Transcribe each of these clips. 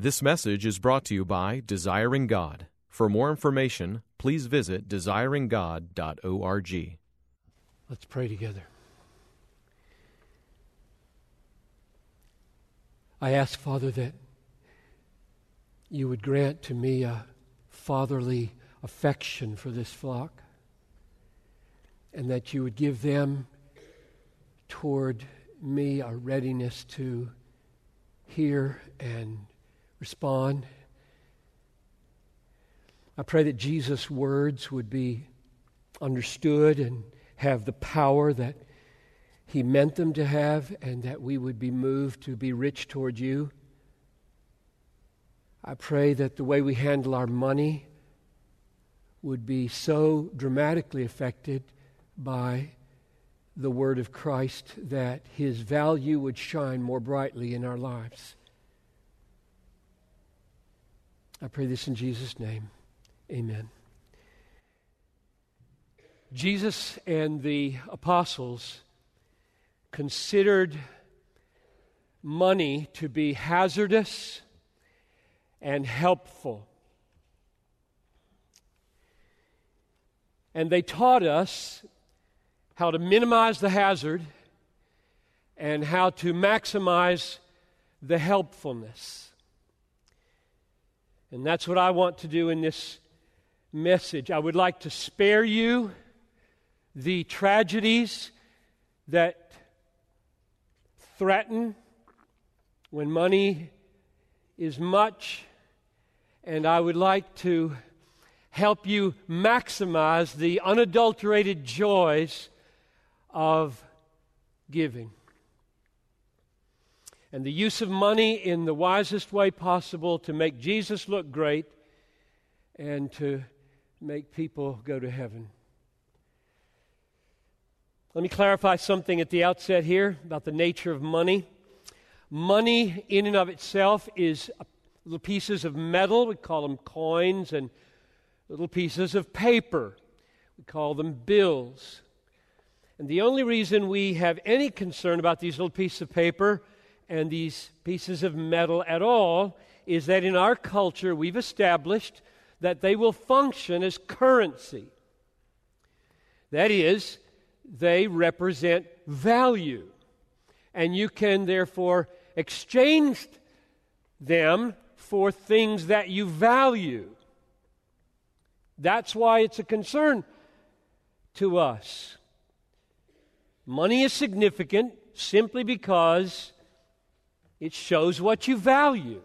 This message is brought to you by Desiring God. For more information, please visit desiringgod.org. Let's pray together. I ask, Father, that you would grant to me a fatherly affection for this flock, and that you would give them toward me a readiness to hear and respond. I pray that Jesus' words would be understood and have the power that he meant them to have, and that we would be moved to be rich toward you. I pray that the way we handle our money would be so dramatically affected by the word of Christ that his value would shine more brightly in our lives. I pray this in Jesus' name. Amen. Jesus and the apostles considered money to be hazardous and helpful. And they taught us how to minimize the hazard and how to maximize the helpfulness. And that's what I want to do in this message. I would like to spare you the tragedies that threaten when money is much, and I would like to help you maximize the unadulterated joys of giving. And the use of money in the wisest way possible to make Jesus look great and to make people go to heaven. Let me clarify something at the outset here about the nature of money. Money, in and of itself, is little pieces of metal. We call them coins, and little pieces of paper. We call them bills. And the only reason we have any concern about these little pieces of paper and these pieces of metal at all is that in our culture we've established that they will function as currency. That is, they represent value. And you can therefore exchange them for things that you value. That's why it's a concern to us. Money is significant simply because it shows what you value.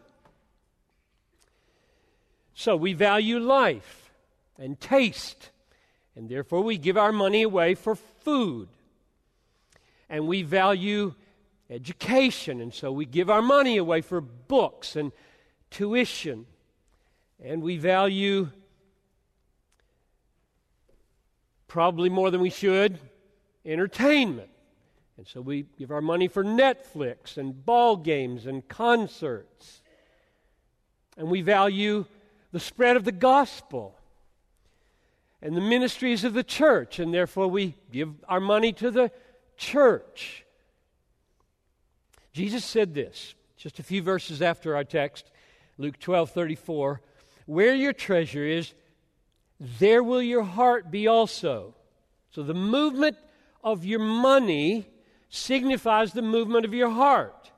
So we value life and taste, and therefore we give our money away for food. And we value education, and so we give our money away for books and tuition. And we value, probably more than we should, entertainment. And so we give our money for Netflix and ball games and concerts. And we value the spread of the gospel and the ministries of the church, and therefore we give our money to the church. Jesus said this just a few verses after our text, Luke 12 34. Where your treasure is, there will your heart be also. So the movement of your money signifies the movement of your heart.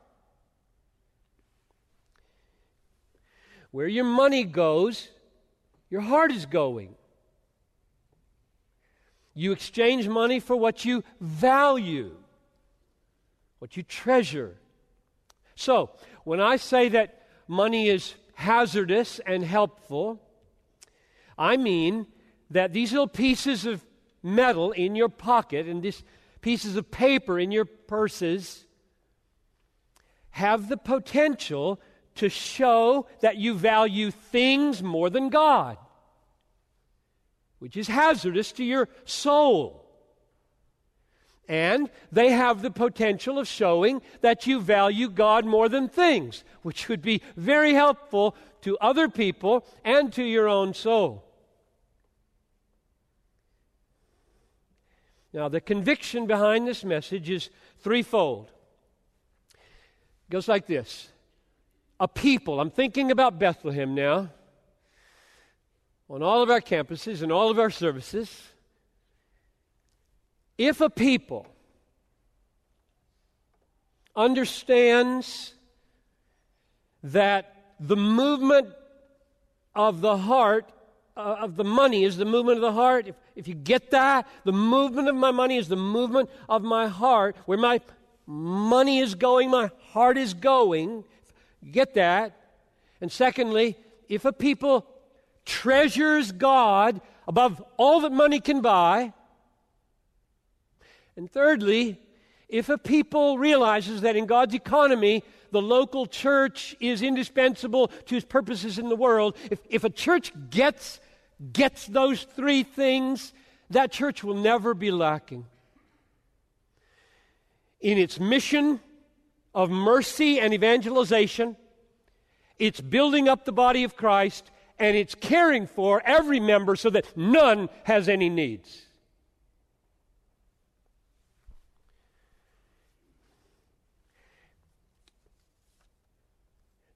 Where your money goes, your heart is going. You exchange money for what you value, what you treasure. So, when I say that money is hazardous and helpful, I mean that these little pieces of metal in your pocket and these pieces of paper in your purses have the potential to show that you value things more than God, which is hazardous to your soul. And they have the potential of showing that you value God more than things, which would be very helpful to other people and to your own soul. Now, the conviction behind this message is threefold. It goes like this a people, I'm thinking about Bethlehem now, on all of our campuses and all of our services, if a people understands that the movement of the heart, uh, of the money, is the movement of the heart. If, if you get that, the movement of my money is the movement of my heart. Where my money is going, my heart is going. Get that. And secondly, if a people treasures God above all that money can buy, and thirdly, if a people realizes that in God's economy, the local church is indispensable to his purposes in the world, if, if a church gets, gets those three things, that church will never be lacking. In its mission of mercy and evangelization, it's building up the body of Christ, and it's caring for every member so that none has any needs.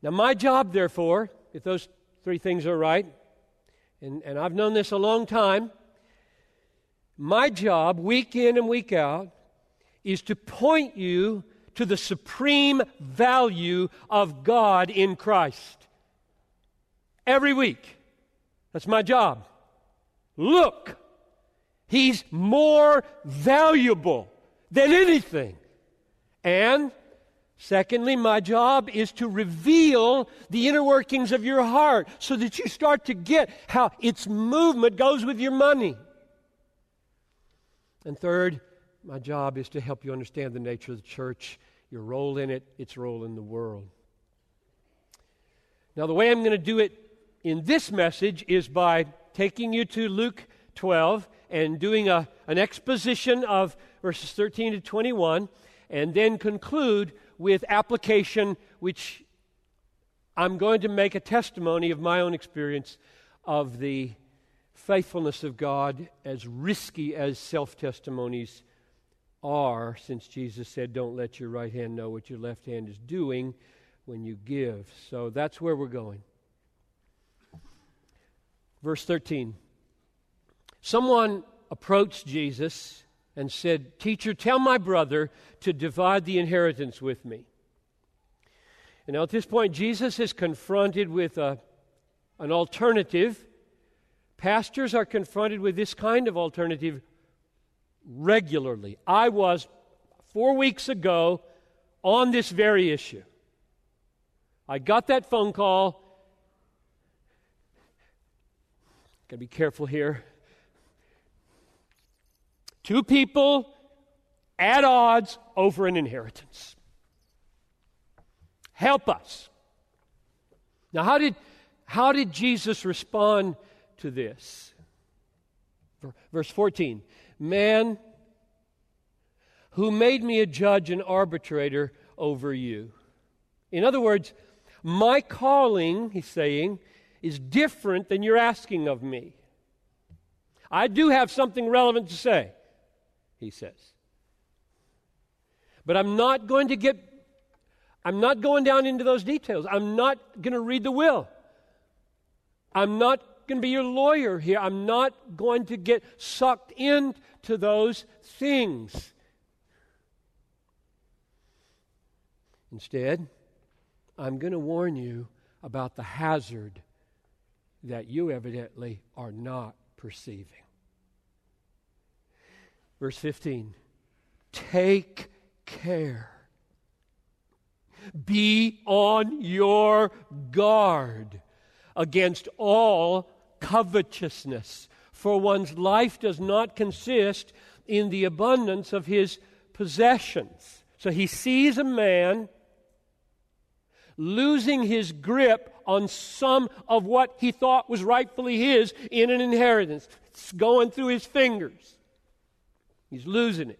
Now, my job, therefore, if those three things are right, and, and I've known this a long time, my job, week in and week out, is to point you to the supreme value of God in Christ. Every week. That's my job. Look, He's more valuable than anything. And Secondly, my job is to reveal the inner workings of your heart so that you start to get how its movement goes with your money. And third, my job is to help you understand the nature of the church, your role in it, its role in the world. Now, the way I'm going to do it in this message is by taking you to Luke 12 and doing a, an exposition of verses 13 to 21, and then conclude with application, which I'm going to make a testimony of my own experience of the faithfulness of God, as risky as self testimonies are, since Jesus said, Don't let your right hand know what your left hand is doing when you give. So that's where we're going. Verse 13 Someone approached Jesus and said, Teacher, tell my brother to divide the inheritance with me. And now at this point, Jesus is confronted with a, an alternative. Pastors are confronted with this kind of alternative regularly. I was four weeks ago on this very issue. I got that phone call. Got to be careful here. Two people at odds over an inheritance. Help us. Now, how did, how did Jesus respond to this? Verse 14 Man who made me a judge and arbitrator over you. In other words, my calling, he's saying, is different than you're asking of me. I do have something relevant to say he says. But I'm not going to get, I'm not going down into those details. I'm not going to read the will. I'm not going to be your lawyer here. I'm not going to get sucked into those things. Instead, I'm going to warn you about the hazard that you evidently are not perceiving. Verse 15 Take care. Be on your guard against all covetousness, for one's life does not consist in the abundance of his possessions. So he sees a man losing his grip on some of what he thought was rightfully his in an inheritance. It's going through his fingers. He's losing it.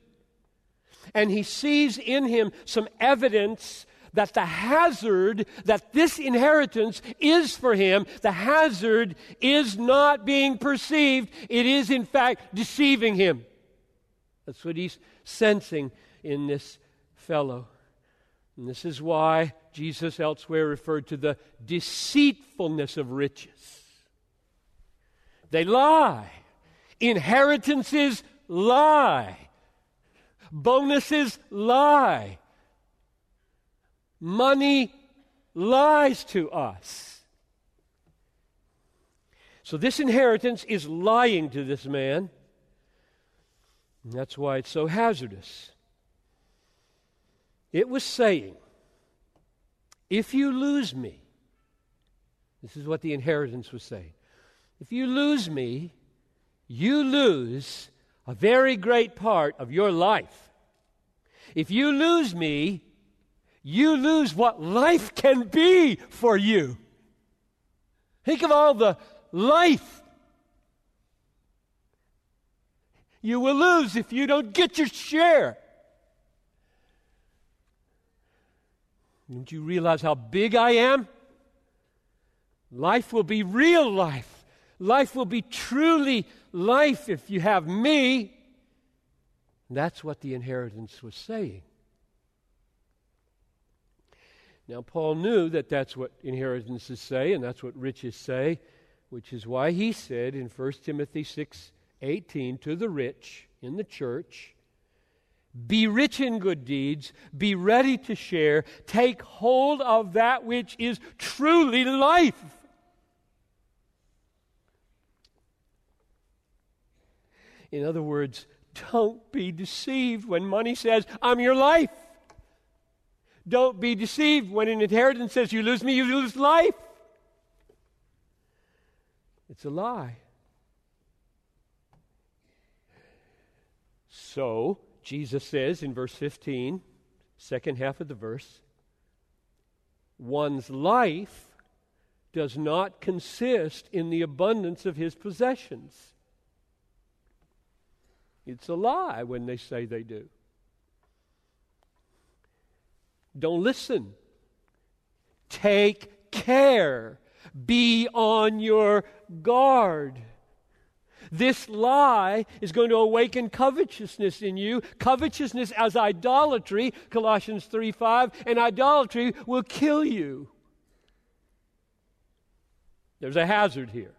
And he sees in him some evidence that the hazard that this inheritance is for him, the hazard is not being perceived. It is, in fact, deceiving him. That's what he's sensing in this fellow. And this is why Jesus elsewhere referred to the deceitfulness of riches. They lie. Inheritances lie. Bonuses lie. Money lies to us. So this inheritance is lying to this man. And that's why it's so hazardous. It was saying, if you lose me, this is what the inheritance was saying. If you lose me, you lose a very great part of your life. If you lose me, you lose what life can be for you. Think of all the life you will lose if you don't get your share. Don't you realize how big I am? Life will be real life. Life will be truly life if you have me. That's what the inheritance was saying. Now, Paul knew that that's what inheritances say, and that's what riches say, which is why he said in 1 Timothy 6 18 to the rich in the church, be rich in good deeds, be ready to share, take hold of that which is truly life. In other words, don't be deceived when money says, I'm your life. Don't be deceived when an inheritance says, You lose me, you lose life. It's a lie. So, Jesus says in verse 15, second half of the verse, one's life does not consist in the abundance of his possessions. It's a lie when they say they do. Don't listen. Take care. Be on your guard. This lie is going to awaken covetousness in you. Covetousness as idolatry, Colossians 3 5, and idolatry will kill you. There's a hazard here.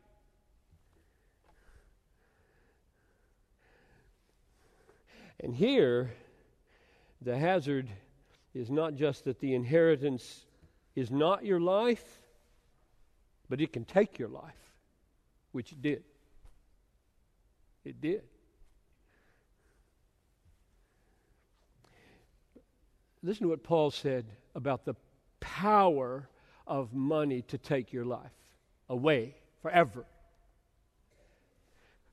And here, the hazard is not just that the inheritance is not your life, but it can take your life, which it did. It did. Listen to what Paul said about the power of money to take your life away forever.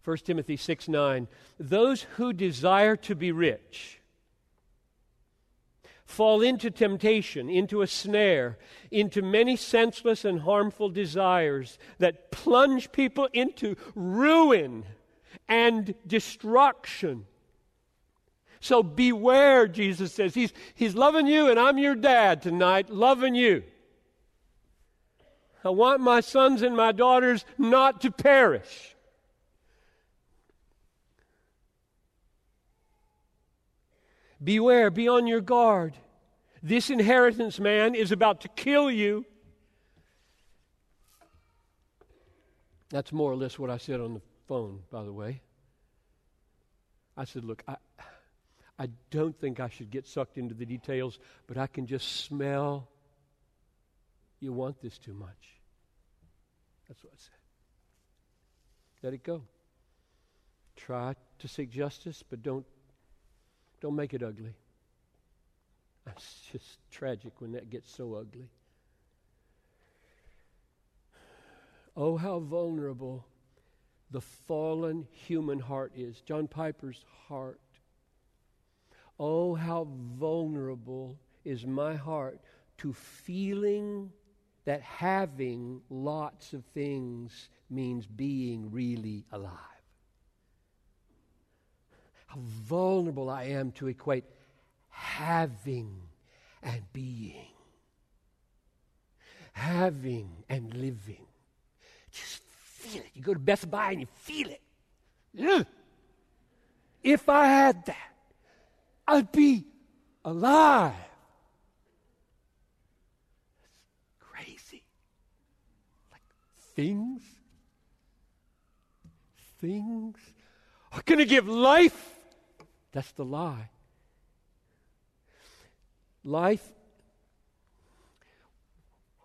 1 Timothy 6 9. Those who desire to be rich fall into temptation, into a snare, into many senseless and harmful desires that plunge people into ruin and destruction. So beware, Jesus says. He's, he's loving you, and I'm your dad tonight, loving you. I want my sons and my daughters not to perish. Beware, be on your guard. This inheritance, man, is about to kill you. That's more or less what I said on the phone, by the way. I said, Look, I, I don't think I should get sucked into the details, but I can just smell you want this too much. That's what I said. Let it go. Try to seek justice, but don't don't make it ugly. It's just tragic when that gets so ugly. Oh, how vulnerable the fallen human heart is. John Piper's heart. Oh, how vulnerable is my heart to feeling that having lots of things means being really alive how vulnerable I am to equate having and being, having and living. Just feel it. You go to Best Buy and you feel it. If I had that, I'd be alive. Crazy. Things. Things are going to give life that's the lie. Life.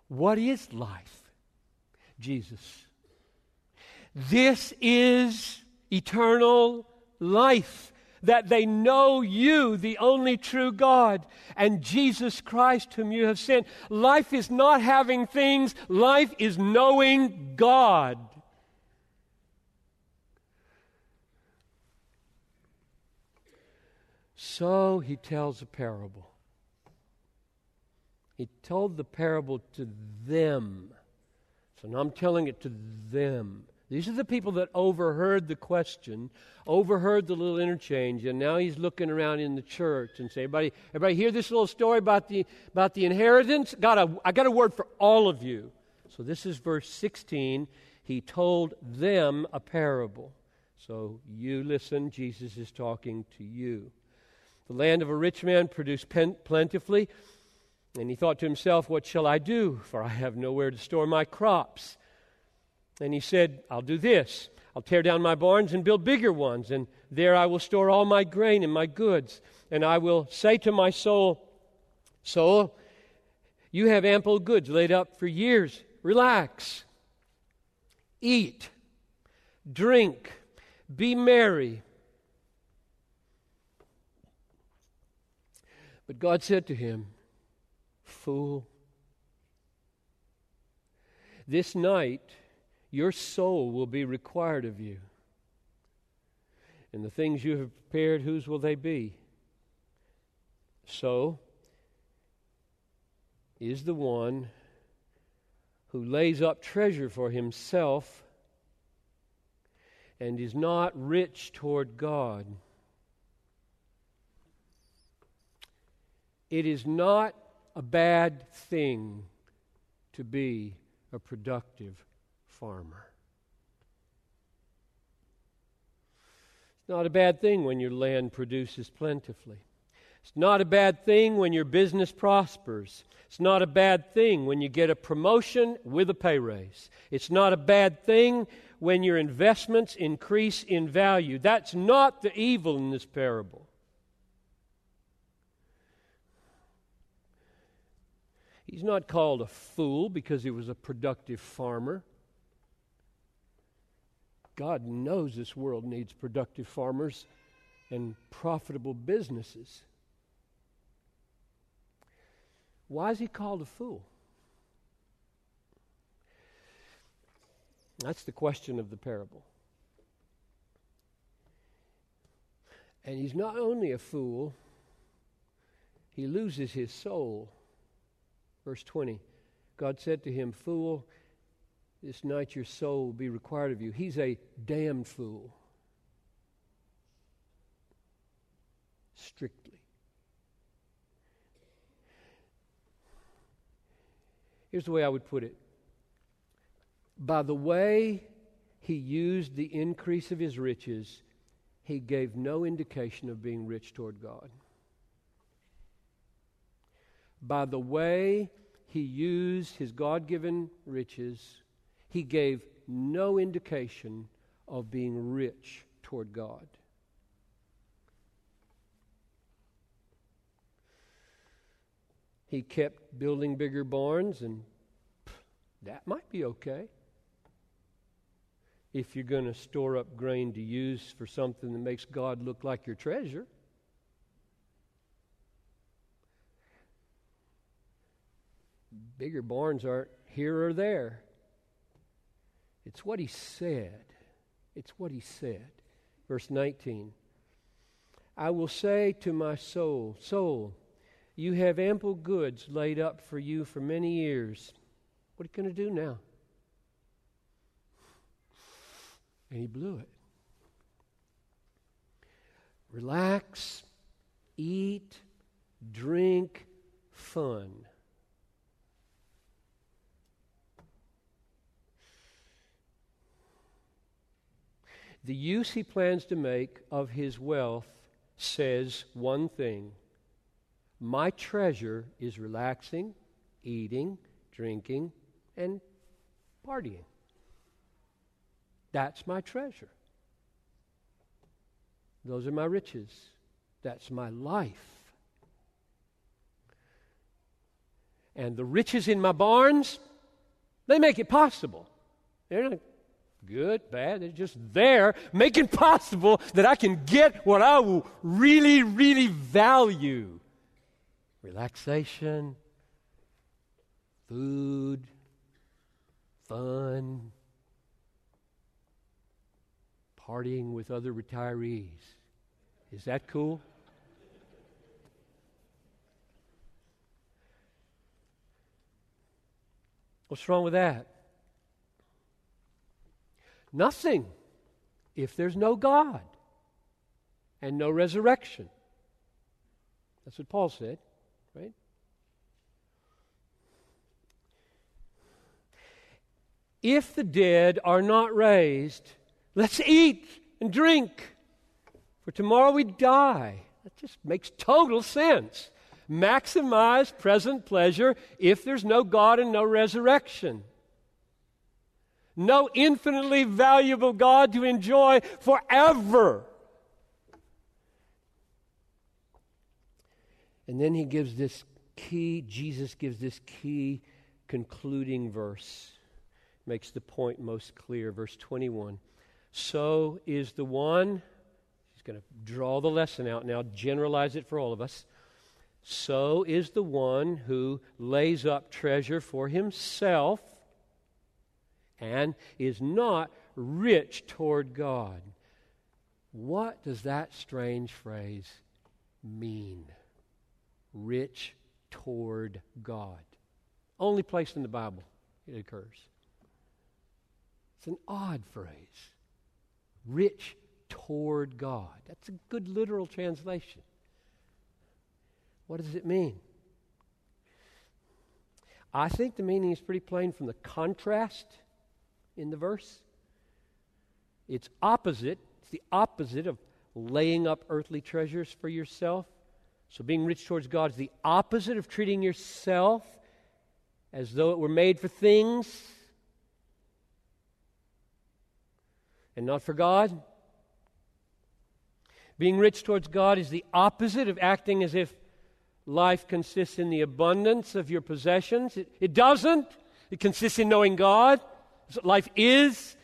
What is life? Jesus. This is eternal life that they know you, the only true God, and Jesus Christ, whom you have sent. Life is not having things, life is knowing God. So he tells a parable. He told the parable to them. So now I'm telling it to them. These are the people that overheard the question, overheard the little interchange, and now he's looking around in the church and say, everybody, everybody hear this little story about the, about the inheritance? Got a, I got a word for all of you. So this is verse 16. He told them a parable. So you listen, Jesus is talking to you. The land of a rich man produced plentifully, and he thought to himself, What shall I do? For I have nowhere to store my crops. And he said, I'll do this. I'll tear down my barns and build bigger ones, and there I will store all my grain and my goods. And I will say to my soul, Soul, you have ample goods laid up for years. Relax. Eat. Drink. Be merry. But God said to him, Fool, this night your soul will be required of you. And the things you have prepared, whose will they be? So is the one who lays up treasure for himself and is not rich toward God. It is not a bad thing to be a productive farmer. It's not a bad thing when your land produces plentifully. It's not a bad thing when your business prospers. It's not a bad thing when you get a promotion with a pay raise. It's not a bad thing when your investments increase in value. That's not the evil in this parable. He's not called a fool because he was a productive farmer. God knows this world needs productive farmers and profitable businesses. Why is he called a fool? That's the question of the parable. And he's not only a fool, he loses his soul. Verse 20 God said to him, Fool, this night your soul will be required of you. He's a damned fool. Strictly. Here's the way I would put it by the way he used the increase of his riches, he gave no indication of being rich toward God. By the way he used his God given riches, he gave no indication of being rich toward God. He kept building bigger barns, and that might be okay. If you're going to store up grain to use for something that makes God look like your treasure. Bigger barns aren't here or there. It's what he said. It's what he said. Verse 19 I will say to my soul, Soul, you have ample goods laid up for you for many years. What are you going to do now? And he blew it. Relax, eat, drink, fun. The use he plans to make of his wealth says one thing My treasure is relaxing, eating, drinking, and partying. That's my treasure. Those are my riches. That's my life. And the riches in my barns, they make it possible. They're not good, bad, they're just there, making possible that I can get what I will really, really value relaxation, food, fun, partying with other retirees. Is that cool? What's wrong with that? Nothing if there's no God and no resurrection. That's what Paul said, right? If the dead are not raised, let's eat and drink, for tomorrow we die. That just makes total sense. Maximize present pleasure if there's no God and no resurrection. No infinitely valuable God to enjoy forever. And then he gives this key, Jesus gives this key concluding verse makes the point most clear. Verse 21. So is the one, he's going to draw the lesson out now, generalize it for all of us. So is the one who lays up treasure for himself and is not rich toward God. What does that strange phrase mean? Rich toward God. Only place in the Bible it occurs. It's an odd phrase. Rich toward God. That's a good literal translation. What does it mean? I think the meaning is pretty plain from the contrast in the verse. It's opposite, it's the opposite of laying up earthly treasures for yourself. So, being rich towards God is the opposite of treating yourself as though it were made for things and not for God. Being rich towards God is the opposite of acting as if life consists in the abundance of your possessions. It, it doesn't. It consists in knowing God. Life is.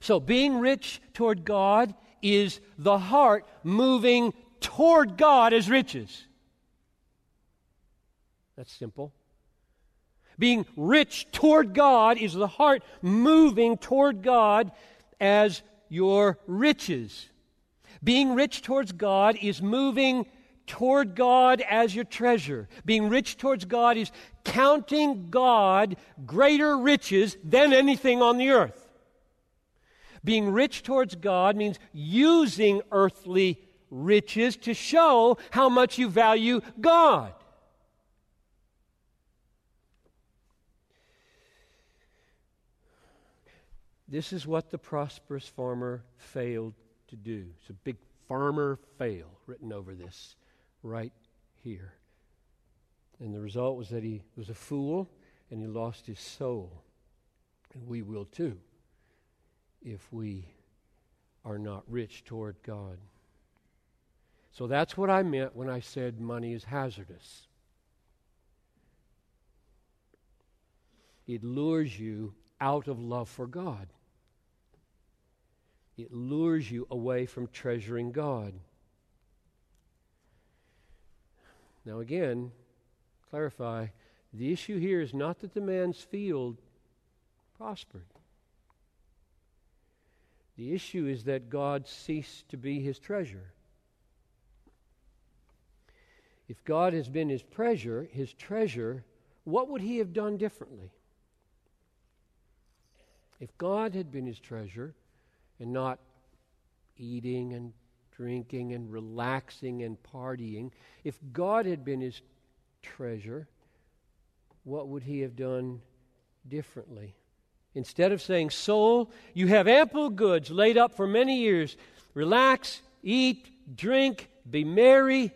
So, being rich toward God is the heart moving toward God as riches. That's simple. Being rich toward God is the heart moving toward God as your riches. Being rich towards God is moving toward God as your treasure. Being rich towards God is counting God greater riches than anything on the earth. Being rich towards God means using earthly riches to show how much you value God. This is what the prosperous farmer failed to do. It's a big farmer fail written over this right here. And the result was that he was a fool and he lost his soul. And we will too if we are not rich toward God. So that's what I meant when I said money is hazardous. It lures you out of love for God. It lures you away from treasuring God. Now, again, clarify the issue here is not that the man's field prospered. The issue is that God ceased to be his treasure. If God has been his treasure, his treasure, what would he have done differently? If God had been his treasure and not eating and drinking and relaxing and partying, if God had been his treasure, what would he have done differently? Instead of saying, Soul, you have ample goods laid up for many years, relax, eat, drink, be merry,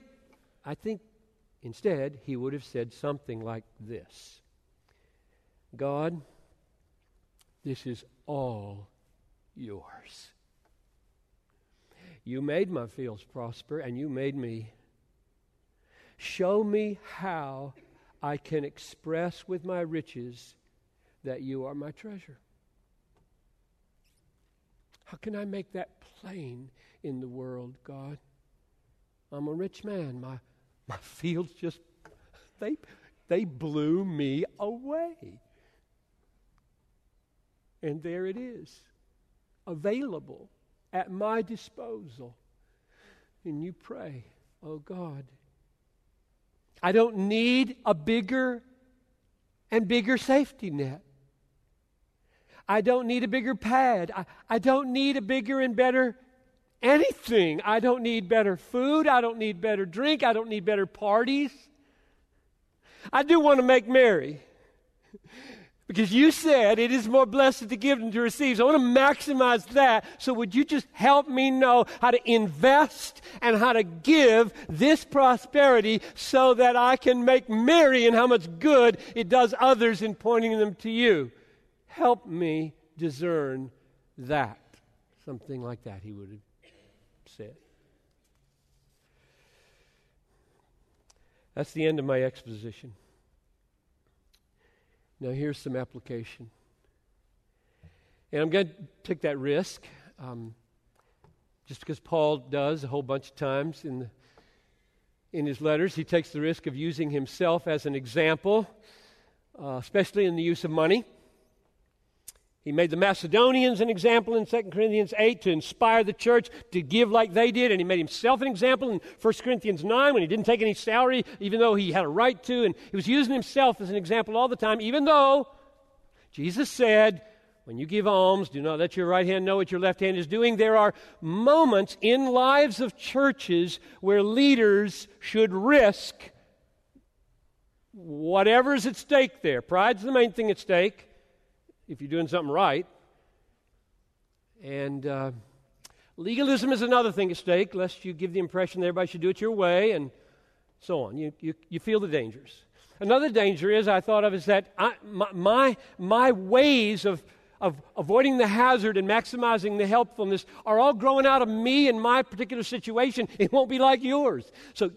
I think instead he would have said something like this God, This is all yours. You made my fields prosper, and you made me. Show me how I can express with my riches that you are my treasure. How can I make that plain in the world, God? I'm a rich man. My, my fields just, they, they blew me away. And there it is, available at my disposal. And you pray, oh God, I don't need a bigger and bigger safety net. I don't need a bigger pad. I, I don't need a bigger and better anything. I don't need better food. I don't need better drink. I don't need better parties. I do want to make merry. Because you said it is more blessed to give than to receive. So I want to maximize that. So would you just help me know how to invest and how to give this prosperity so that I can make merry in how much good it does others in pointing them to you? Help me discern that. Something like that, he would have said. That's the end of my exposition. Now, here's some application. And I'm going to take that risk um, just because Paul does a whole bunch of times in, the, in his letters. He takes the risk of using himself as an example, uh, especially in the use of money. He made the Macedonians an example in 2 Corinthians 8 to inspire the church to give like they did, and he made himself an example in 1 Corinthians 9 when he didn't take any salary, even though he had a right to, and he was using himself as an example all the time, even though Jesus said, when you give alms, do not let your right hand know what your left hand is doing. There are moments in lives of churches where leaders should risk whatever's at stake there. Pride's the main thing at stake if you're doing something right. And uh, legalism is another thing at stake, lest you give the impression that everybody should do it your way and so on. You, you, you feel the dangers. Another danger is I thought of is that I, my, my, my ways of, of avoiding the hazard and maximizing the helpfulness are all growing out of me and my particular situation. It won't be like yours. So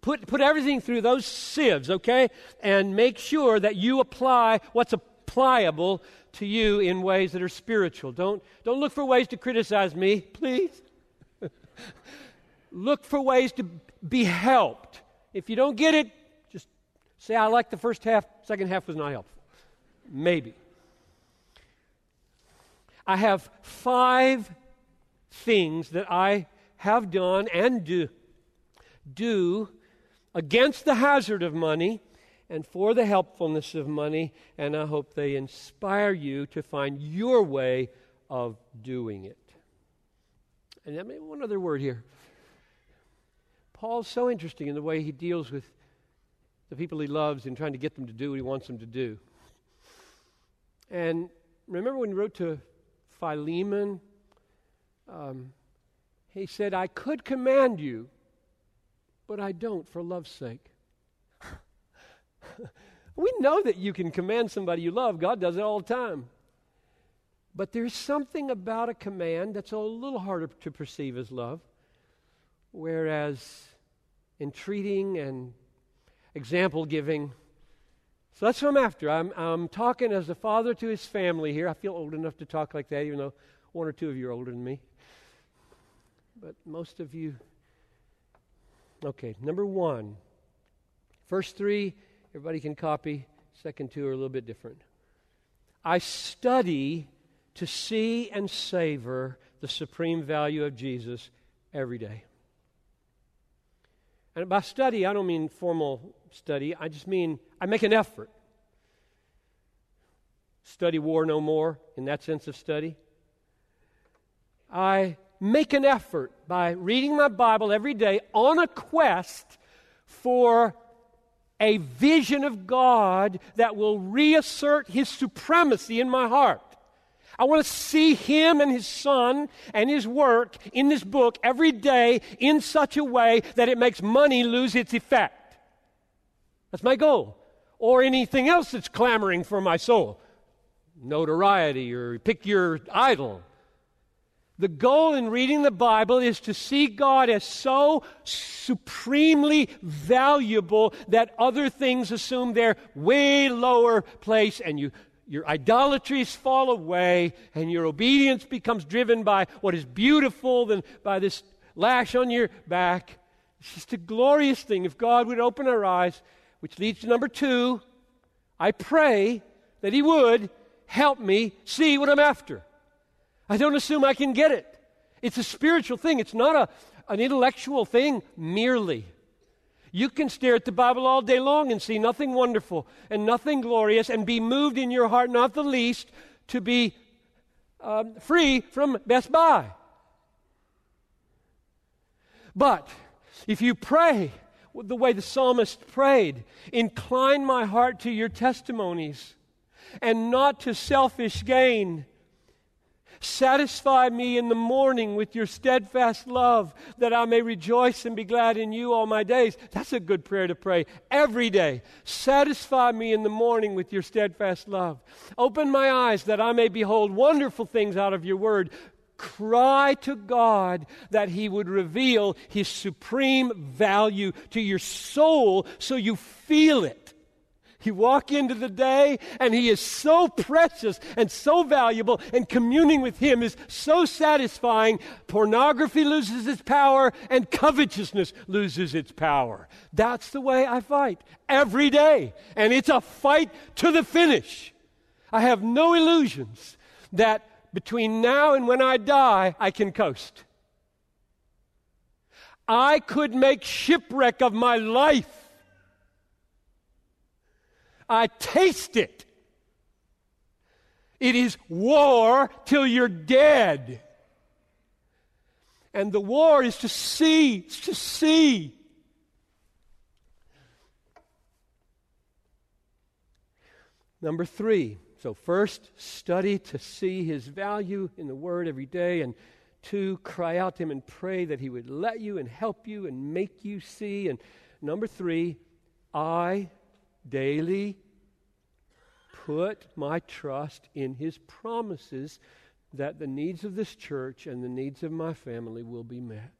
put, put everything through those sieves, okay? And make sure that you apply what's applicable to you in ways that are spiritual. Don't, don't look for ways to criticize me, please. look for ways to be helped. If you don't get it, just say, I like the first half, second half was not helpful. Maybe. I have five things that I have done and do, do against the hazard of money and for the helpfulness of money, and I hope they inspire you to find your way of doing it. And I mean, one other word here. Paul's so interesting in the way he deals with the people he loves and trying to get them to do what he wants them to do. And remember when he wrote to Philemon, um, he said, I could command you, but I don't for love's sake. we know that you can command somebody you love. God does it all the time. But there's something about a command that's a little harder to perceive as love. Whereas entreating and example giving, so that's what I'm after. I'm, I'm talking as a father to his family here. I feel old enough to talk like that, even though one or two of you are older than me. But most of you. Okay, number one. First three Everybody can copy. Second two are a little bit different. I study to see and savor the supreme value of Jesus every day. And by study, I don't mean formal study, I just mean I make an effort. Study war no more, in that sense of study. I make an effort by reading my Bible every day on a quest for a vision of God that will reassert His supremacy in my heart. I want to see Him and His Son and His work in this book every day in such a way that it makes money lose its effect. That's my goal. Or anything else that's clamoring for my soul. notoriety or pick your idol. The goal in reading the Bible is to see God as so supremely valuable that other things assume their way lower place and you, your idolatries fall away and your obedience becomes driven by what is beautiful than by this lash on your back. It's just a glorious thing if God would open our eyes, which leads to number two. I pray that He would help me see what I'm after. I don't assume I can get it. It's a spiritual thing, it's not a, an intellectual thing merely. You can stare at the Bible all day long and see nothing wonderful and nothing glorious and be moved in your heart, not the least, to be um, free from Best Buy. But if you pray the way the psalmist prayed, incline my heart to your testimonies and not to selfish gain Satisfy me in the morning with your steadfast love, that I may rejoice and be glad in you all my days. That's a good prayer to pray every day. Satisfy me in the morning with your steadfast love. Open my eyes that I may behold wonderful things out of your word. Cry to God that He would reveal His supreme value to your soul so you feel it. You walk into the day and He is so precious and so valuable, and communing with Him is so satisfying. Pornography loses its power and covetousness loses its power. That's the way I fight every day, and it's a fight to the finish. I have no illusions that between now and when I die, I can coast. I could make shipwreck of my life I taste it. It is war till you're dead. And the war is to see, it's to see. Number three. So, first, study to see his value in the word every day. And two, cry out to him and pray that he would let you and help you and make you see. And number three, I daily put my trust in his promises that the needs of this church and the needs of my family will be met.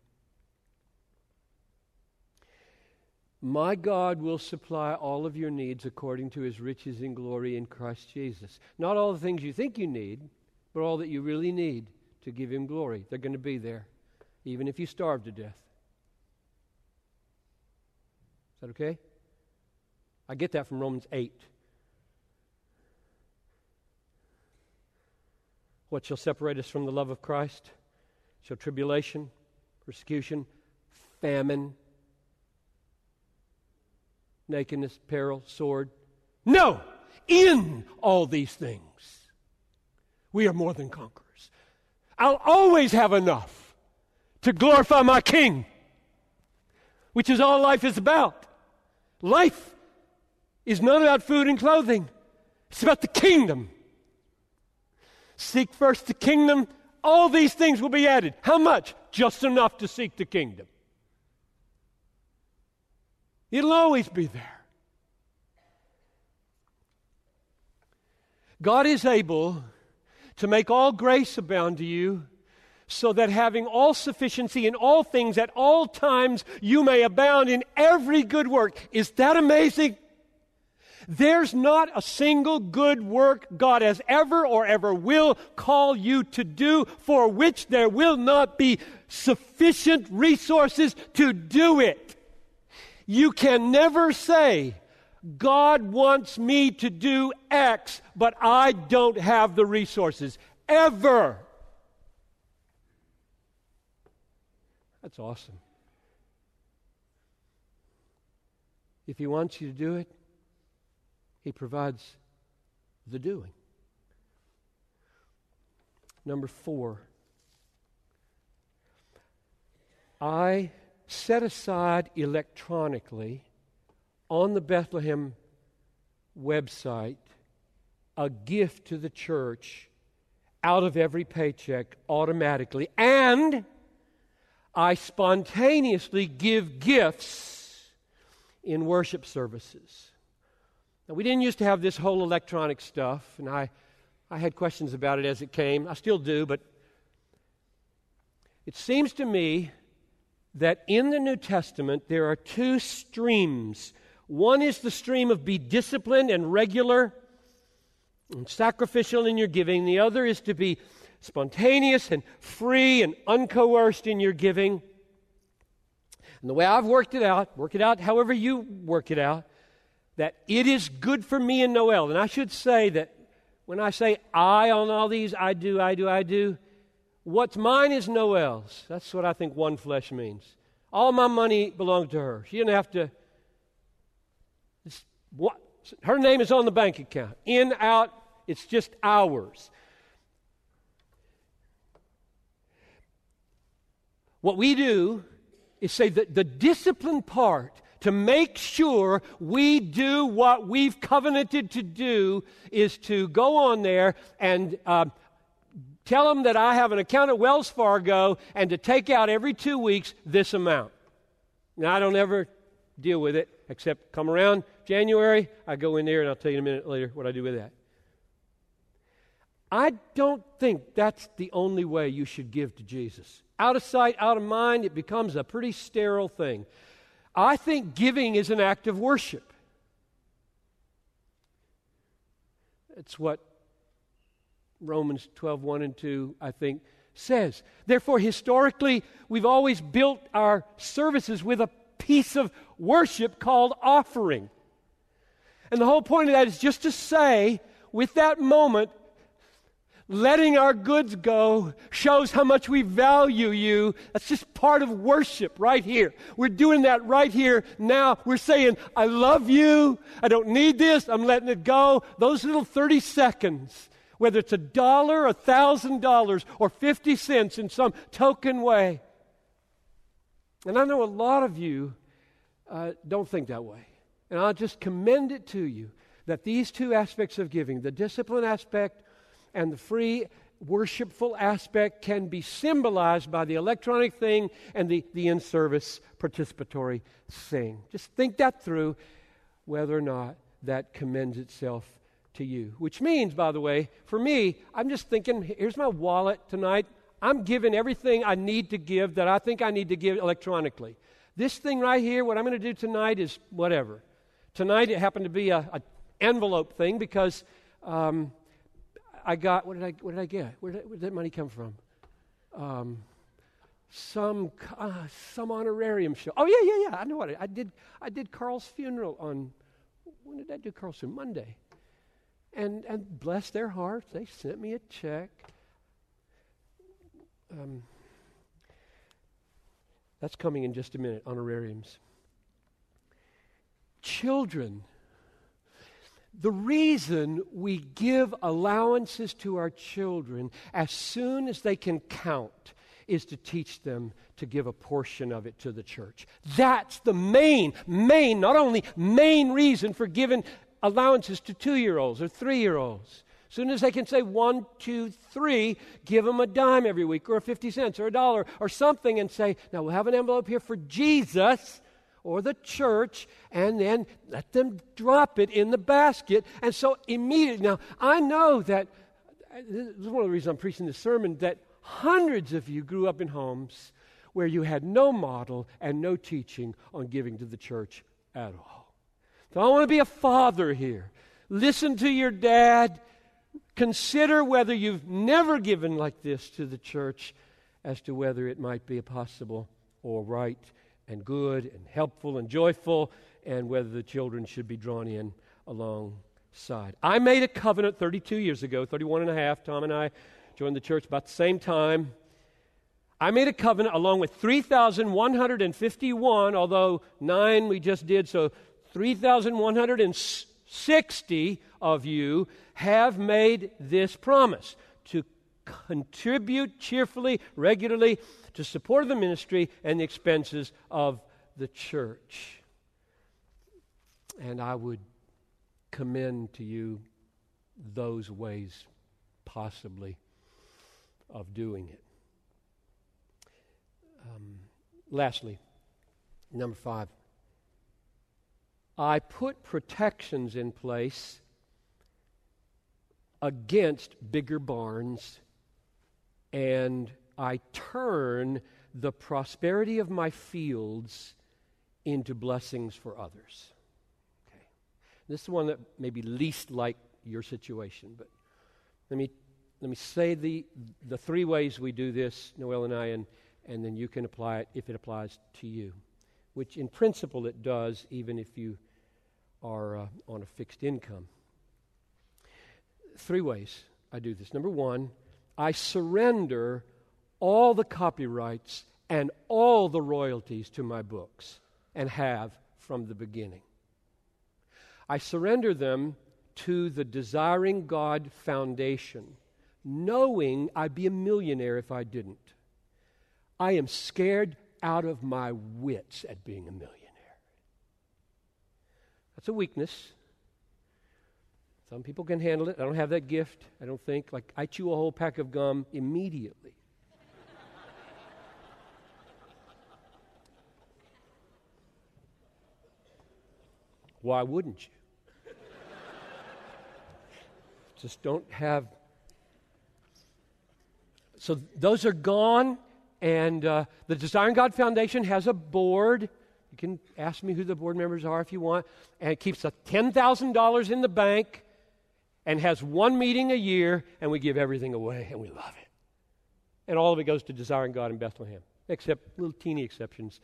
My God will supply all of your needs according to his riches in glory in Christ Jesus. Not all the things you think you need, but all that you really need to give him glory. They're going to be there, even if you starve to death. Is that okay? I get that from Romans 8. What shall separate us from the love of Christ? Shall tribulation, persecution, famine, nakedness, peril, sword? No! In all these things, we are more than conquerors. I'll always have enough to glorify my King, which is all life is about. Life is not about food and clothing, it's about the kingdom. Seek first the kingdom, all these things will be added. How much? Just enough to seek the kingdom. It'll always be there. God is able to make all grace abound to you, so that having all sufficiency in all things at all times, you may abound in every good work. Is that amazing? There's not a single good work God has ever or ever will call you to do for which there will not be sufficient resources to do it. You can never say, God wants me to do X, but I don't have the resources. Ever. That's awesome. If He wants you to do it, he provides the doing. Number four, I set aside electronically on the Bethlehem website a gift to the church out of every paycheck automatically, and I spontaneously give gifts in worship services. Now, we didn't used to have this whole electronic stuff, and I I had questions about it as it came. I still do, but it seems to me that in the New Testament there are two streams. One is the stream of be disciplined and regular and sacrificial in your giving, the other is to be spontaneous and free and uncoerced in your giving. And the way I've worked it out, work it out however you work it out, that it is good for me and Noel. And I should say that when I say I on all these, I do, I do, I do, what's mine is Noel's. That's what I think one flesh means. All my money belongs to her. She didn't have to. What, her name is on the bank account. In, out, it's just ours. What we do is say that the discipline part to make sure we do what we've covenanted to do is to go on there and uh, tell them that I have an account at Wells Fargo and to take out every two weeks this amount. Now, I don't ever deal with it except come around January, I go in there and I'll tell you in a minute later what I do with that. I don't think that's the only way you should give to Jesus. Out of sight, out of mind, it becomes a pretty sterile thing. I think giving is an act of worship. It's what Romans 12, 1 and 2, I think, says. Therefore, historically, we've always built our services with a piece of worship called offering. And the whole point of that is just to say, with that moment, letting our goods go shows how much we value you. That's just part of worship right here. We're doing that right here now. We're saying, I love you. I don't need this. I'm letting it go. Those little 30 seconds, whether it's a dollar, a thousand dollars, or 50 cents in some token way. And I know a lot of you uh, don't think that way. And I'll just commend it to you that these two aspects of giving, the discipline aspect and the free worshipful aspect can be symbolized by the electronic thing and the, the in service participatory thing. Just think that through, whether or not that commends itself to you. Which means, by the way, for me, I'm just thinking here's my wallet tonight. I'm giving everything I need to give that I think I need to give electronically. This thing right here, what I'm going to do tonight is whatever. Tonight it happened to be a, envelope thing because um, I got, what did I, what did I get? Where did, where did that money come from? Um, some, uh, some honorarium show. Oh, yeah, yeah, yeah. I know what I, I did. I did Carl's funeral on, when did I do Carl's funeral? Monday. And, and bless their hearts, they sent me a check. Um, that's coming in just a minute, honorariums. Children the reason we give allowances to our children as soon as they can count is to teach them to give a portion of it to the church. That's the main, main, not only main reason for giving allowances to two year olds or three year olds. As soon as they can say one, two, three, give them a dime every week or 50 cents or a dollar or something and say, now we'll have an envelope here for Jesus or the church and then let them drop it in the basket. And so immediately, now I know that this is one of the reasons I'm preaching this sermon that hundreds of you grew up in homes where you had no model and no teaching on giving to the church at all. So I want to be a father here. Listen to your dad. Consider whether you've never given like this to the church as to whether it might be possible or right and good and helpful and joyful, and whether the children should be drawn in alongside. I made a covenant 32 years ago, 31 and a half. Tom and I joined the church about the same time. I made a covenant along with 3,151, although nine we just did, so 3,160 of you have made this promise to contribute cheerfully, regularly to support the ministry and the expenses of the church. And I would commend to you those ways, possibly, of doing it. Um, lastly, number five, I put protections in place against bigger barns and I turn the prosperity of my fields into blessings for others. Okay. This is one that may be least like your situation, but let me let me say the the three ways we do this, Noel and I, and, and then you can apply it if it applies to you, which in principle it does, even if you are uh, on a fixed income. Three ways I do this. Number one, I surrender all the copyrights and all the royalties to my books and have from the beginning. I surrender them to the Desiring God Foundation, knowing I'd be a millionaire if I didn't. I am scared out of my wits at being a millionaire. That's a weakness. Some people can handle it. I don't have that gift, I don't think. Like, I chew a whole pack of gum immediately. Why wouldn't you? Just don't have. So those are gone, and uh, the Desiring God Foundation has a board. You can ask me who the board members are if you want, and it keeps a $10,000 in the bank and has one meeting a year, and we give everything away, and we love it. And all of it goes to Desiring God in Bethlehem, except little teeny exceptions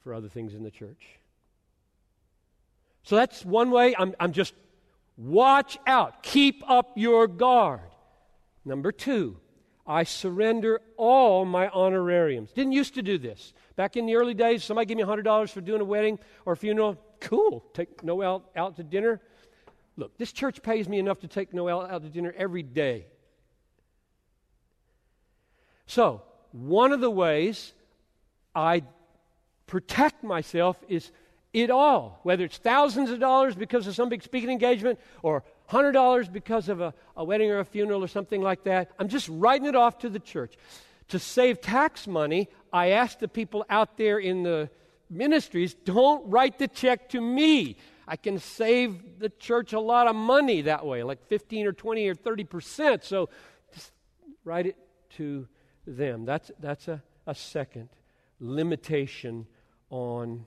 for other things in the church. So that's one way. I'm, I'm just watch out, keep up your guard. Number two, I surrender all my honorariums. Didn't used to do this. Back in the early days, somebody gave me $100 for doing a wedding or a funeral. Cool. Take Noel out to dinner. Look, this church pays me enough to take Noel out to dinner every day. So, one of the ways I protect myself is it all, whether it's thousands of dollars because of some big speaking engagement or $100 because of a, a wedding or a funeral or something like that. I'm just writing it off to the church. To save tax money, I ask the people out there in the ministries don't write the check to me. I can save the church a lot of money that way, like 15 or 20 or 30 percent. So just write it to them. That's, that's a, a second limitation on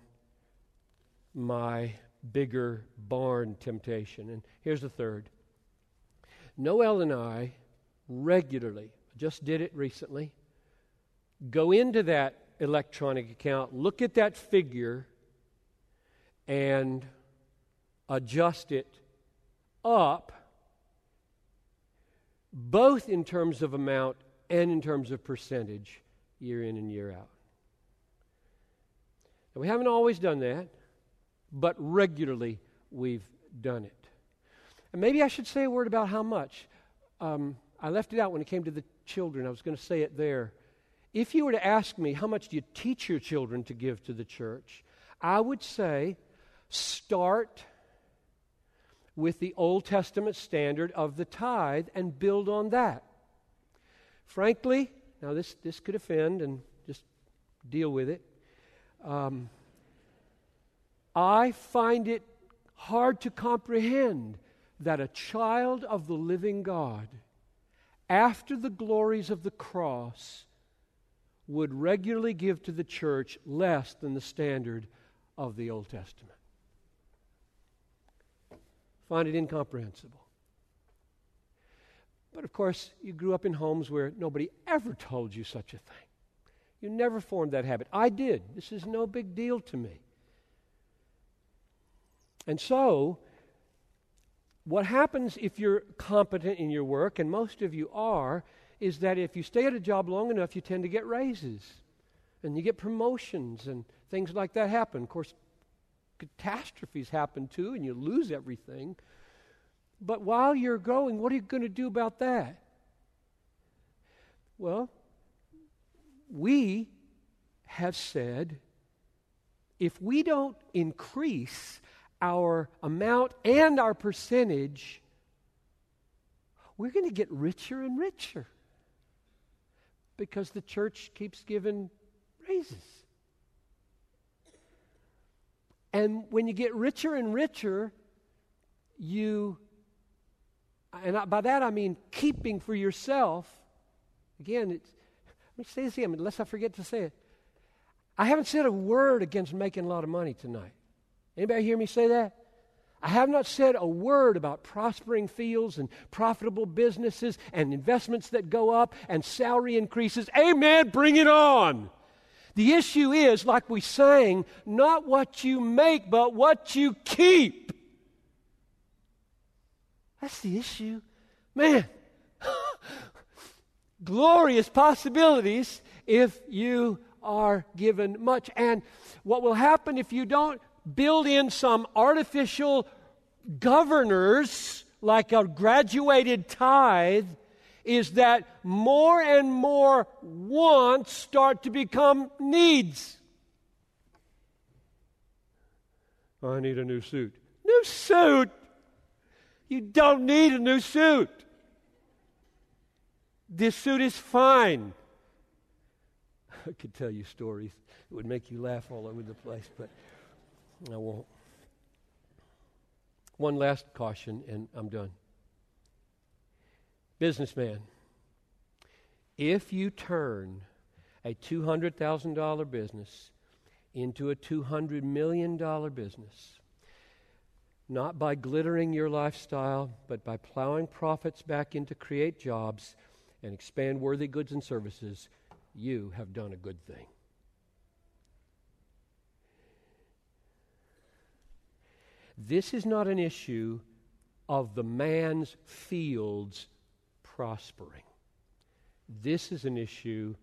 my bigger barn temptation. And here's the third Noel and I regularly, just did it recently, go into that electronic account, look at that figure, and adjust it up, both in terms of amount and in terms of percentage, year in and year out. Now, we haven't always done that but regularly we've done it. And maybe I should say a word about how much. Um, I left it out when it came to the children. I was going to say it there. If you were to ask me, how much do you teach your children to give to the church? I would say start with the Old Testament standard of the tithe and build on that. Frankly, now this, this could offend and just deal with it. Um, I find it hard to comprehend that a child of the living God, after the glories of the cross, would regularly give to the church less than the standard of the Old Testament. Find it incomprehensible. But of course, you grew up in homes where nobody ever told you such a thing. You never formed that habit. I did. This is no big deal to me. And so, what happens if you're competent in your work, and most of you are, is that if you stay at a job long enough, you tend to get raises and you get promotions and things like that happen. Of course, catastrophes happen too, and you lose everything. But while you're going, what are you going to do about that? Well, we have said if we don't increase our amount and our percentage, we're going to get richer and richer because the church keeps giving raises. And when you get richer and richer, you and by that I mean keeping for yourself. Again, it's, let me say this again, unless I forget to say it. I haven't said a word against making a lot of money tonight. Anybody hear me say that? I have not said a word about prospering fields and profitable businesses and investments that go up and salary increases. Amen, bring it on. The issue is, like we sang, not what you make, but what you keep. That's the issue. Man, glorious possibilities if you are given much. And what will happen if you don't build in some artificial governors like a graduated tithe is that more and more wants start to become needs. I need a new suit. New suit? You don't need a new suit. This suit is fine. I could tell you stories It would make you laugh all over the place, but I won't. One last caution, and I'm done. Businessman, if you turn a $200,000 business into a $200 million business, not by glittering your lifestyle, but by plowing profits back in to create jobs and expand worthy goods and services, you have done a good thing. This is not an issue of the man's fields prospering. This is an issue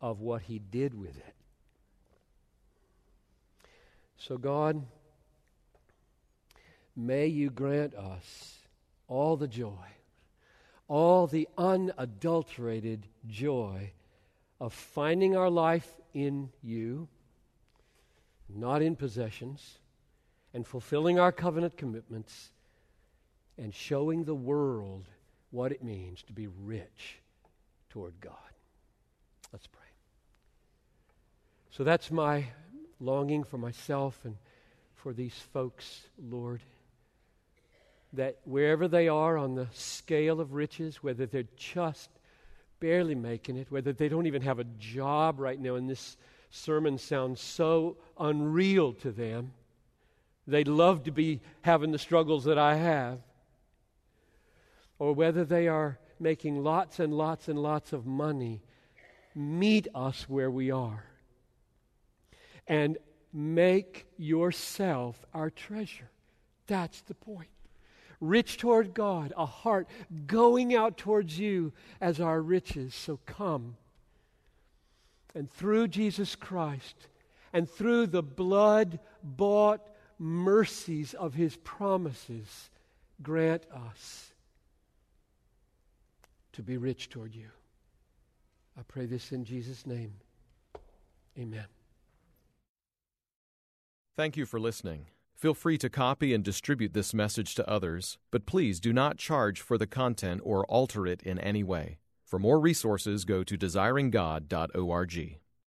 of what he did with it. So, God, may you grant us all the joy, all the unadulterated joy of finding our life in you, not in possessions, and fulfilling our covenant commitments and showing the world what it means to be rich toward God. Let's pray. So that's my longing for myself and for these folks, Lord. That wherever they are on the scale of riches, whether they're just barely making it, whether they don't even have a job right now, and this sermon sounds so unreal to them, they'd love to be having the struggles that I have, or whether they are making lots and lots and lots of money, meet us where we are. And make yourself our treasure. That's the point rich toward God, a heart going out towards you as our riches. So come. And through Jesus Christ and through the blood bought mercies of his promises, grant us to be rich toward you. I pray this in Jesus' name. Amen. Thank you for listening. Feel free to copy and distribute this message to others, but please do not charge for the content or alter it in any way. For more resources, go to desiringgod.org.